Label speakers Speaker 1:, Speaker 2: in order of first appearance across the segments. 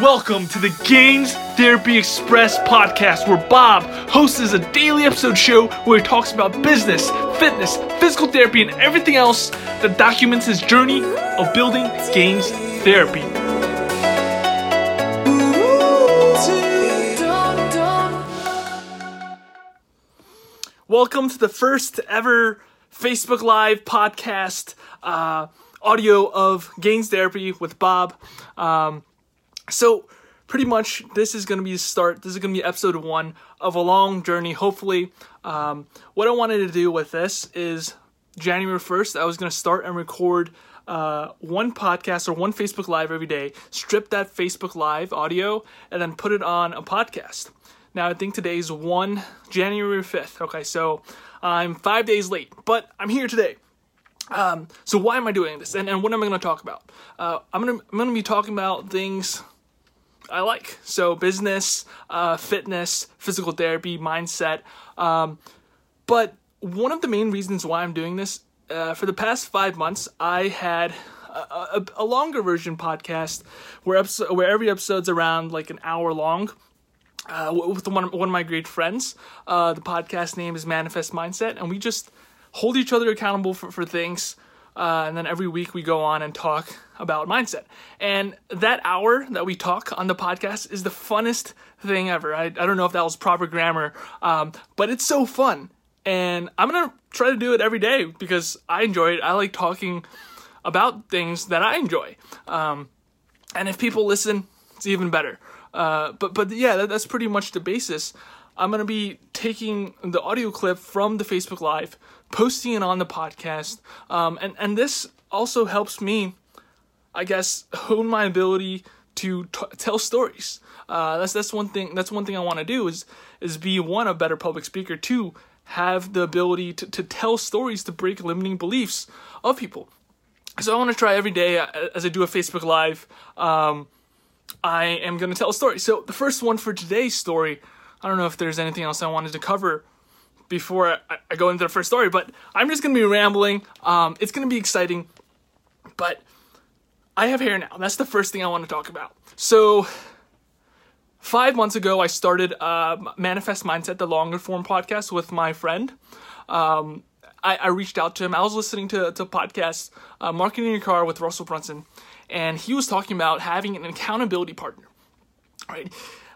Speaker 1: Welcome to the Gains Therapy Express podcast, where Bob hosts a daily episode show where he talks about business, fitness, physical therapy, and everything else that documents his journey of building Gains Therapy. Welcome to the first ever Facebook Live podcast uh, audio of Gains Therapy with Bob. Um, so, pretty much, this is going to be the start. This is going to be episode one of a long journey, hopefully. Um, what I wanted to do with this is January 1st, I was going to start and record uh, one podcast or one Facebook Live every day, strip that Facebook Live audio, and then put it on a podcast. Now, I think today is 1 January 5th. Okay, so I'm five days late, but I'm here today. Um, so why am I doing this? And, and what am I going to talk about? Uh, I'm going to I'm going to be talking about things I like. So business, uh, fitness, physical therapy, mindset. Um, but one of the main reasons why I'm doing this uh, for the past five months, I had a, a, a longer version podcast where episode, where every episode's around like an hour long uh, with one, one of my great friends. Uh, the podcast name is Manifest Mindset, and we just hold each other accountable for, for things. Uh, and then every week we go on and talk about mindset. And that hour that we talk on the podcast is the funnest thing ever. I, I don't know if that was proper grammar, um, but it's so fun. And I'm going to try to do it every day because I enjoy it. I like talking about things that I enjoy. Um, and if people listen, it's even better. Uh, but but yeah, that, that's pretty much the basis. I'm gonna be taking the audio clip from the Facebook Live, posting it on the podcast, um, and and this also helps me, I guess, hone my ability to t- tell stories. Uh, that's that's one thing. That's one thing I want to do is is be one a better public speaker. Two, have the ability to, to tell stories to break limiting beliefs of people. So I want to try every day uh, as I do a Facebook Live. Um, I am going to tell a story. So the first one for today's story, I don't know if there's anything else I wanted to cover before I, I go into the first story, but I'm just going to be rambling. Um, it's going to be exciting, but I have hair now. That's the first thing I want to talk about. So five months ago, I started uh, Manifest Mindset, the longer form podcast with my friend. Um, I, I, reached out to him. I was listening to, to podcasts, uh, Marketing Your Car with Russell Brunson and he was talking about having an accountability partner, right?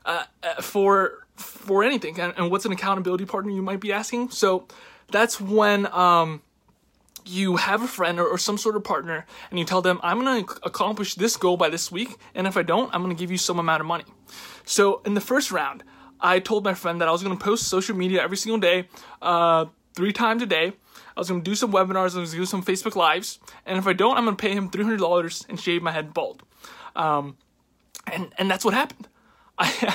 Speaker 1: Uh, uh, for for anything, and, and, what's an accountability partner? You might be asking. So that's when um, you have a friend or, or, some sort of partner, and you tell them, "I'm going to accomplish this goal by this week, and if I don't, I'm going to give you some amount of money." So in the first round, I told my friend that I was going to post social media every single day, uh, three times a day I was gonna do some webinars, I was gonna do some Facebook Lives, and if I don't, I'm gonna pay him three hundred dollars and shave my head bald. Um, and and that's what happened. I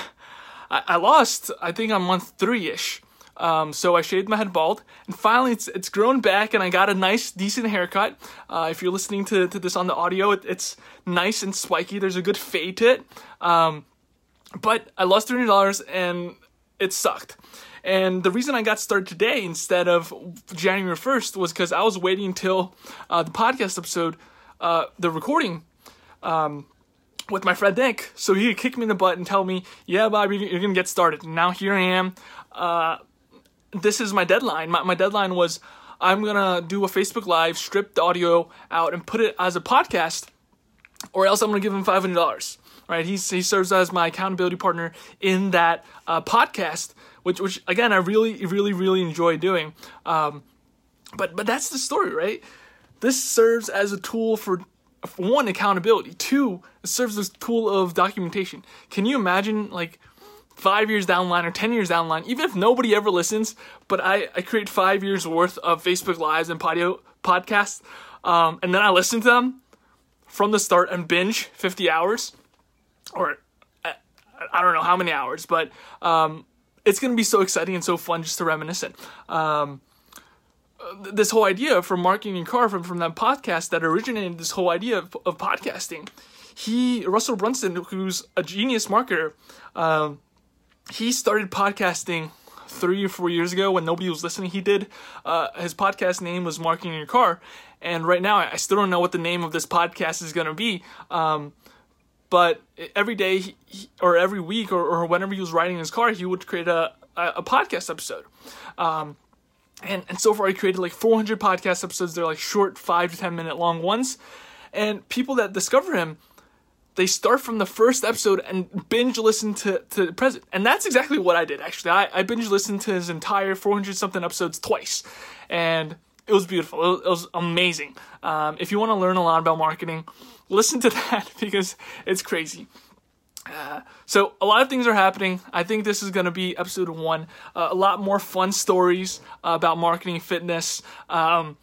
Speaker 1: I lost. I think on month three ish. Um, so I shaved my head bald, and finally it's it's grown back, and I got a nice, decent haircut. Uh, if you're listening to, to this on the audio, it, it's nice and spiky. There's a good fade to it. Um, but I lost three hundred dollars, and it sucked. And the reason I got started today instead of January 1st was because I was waiting until uh, the podcast episode, uh, the recording, um, with my friend Nick, so he could kick me in the butt and tell me, "Yeah, Bob, you're gonna get started." And now here I am. Uh, this is my deadline. My, my deadline was I'm gonna do a Facebook Live, strip the audio out, and put it as a podcast, or else I'm gonna give him five hundred dollars. Right? He's, he serves as my accountability partner in that uh, podcast which which again I really really really enjoy doing. Um, but but that's the story, right? This serves as a tool for one accountability. Two, it serves as a tool of documentation. Can you imagine like five years down line or 10 years down line, even if nobody ever listens, but I, I create five years worth of Facebook Lives and podio, podcasts, um, and then I listen to them from the start and binge 50 hours, or I, I don't know how many hours, but um, it's going to be so exciting and so fun just to reminisce it. Um, this whole idea from marketing your car from, from that podcast that originated this whole idea of, of podcasting. He, Russell Brunson, who's a genius marketer, um, he started podcasting three or four years ago when nobody was listening. He did, uh, his podcast name was Marketing Your Car. And right now, I still don't know what the name of this podcast is going to be. Um, but every day he, or every week or, or whenever he was riding his car, he would create a, a, a podcast episode. Um, and, and so far, he created like 400 podcast episodes. They're like short, five to 10 minute long ones. And people that discover him, they start from the first episode and binge listen to, to the present. And that's exactly what I did, actually. I, I binge listened to his entire 400 something episodes twice. And it was beautiful. It was, it was amazing. Um, if you want to learn a lot about marketing, listen to that because it's crazy. Uh, so a lot of things are happening. I think this is going to be episode one. Uh, a lot more fun stories uh, about marketing, fitness, um,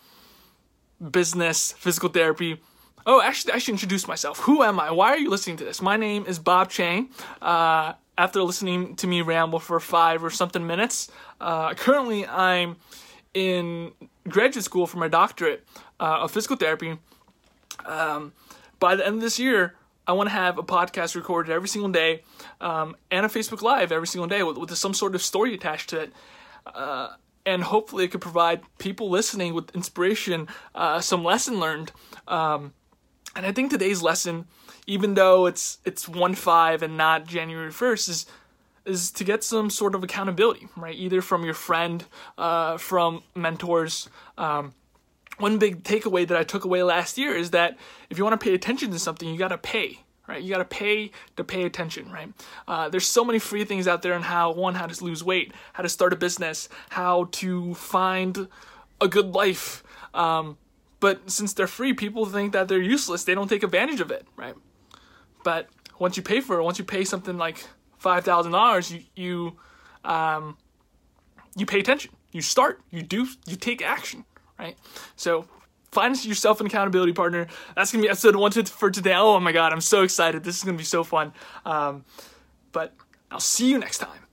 Speaker 1: business, physical therapy. Oh, actually, I should introduce myself. Who am I? Why are you listening to this? My name is Bob Chang. Uh, after listening to me ramble for five or something minutes, uh, currently I'm in graduate school for my doctorate uh, of physical therapy. Um, by the end of this year, I want to have a podcast recorded every single day um, and a Facebook Live every single day with, with some sort of story attached to it. Uh, and hopefully, it could provide people listening with inspiration, uh, some lesson learned. Um, and I think today's lesson, even though it's it's one five and not January first, is is to get some sort of accountability, right? Either from your friend, uh, from mentors. Um, one big takeaway that I took away last year is that if you want to pay attention to something, you got to pay, right? You got to pay to pay attention, right? Uh, there's so many free things out there on how one, how to lose weight, how to start a business, how to find a good life. Um, but since they're free, people think that they're useless. They don't take advantage of it, right? But once you pay for it, once you pay something like five thousand dollars, you you um, you pay attention. You start. You do. You take action right? So find yourself an accountability partner. That's gonna be episode one for today. Oh my god, I'm so excited. This is gonna be so fun. Um, but I'll see you next time.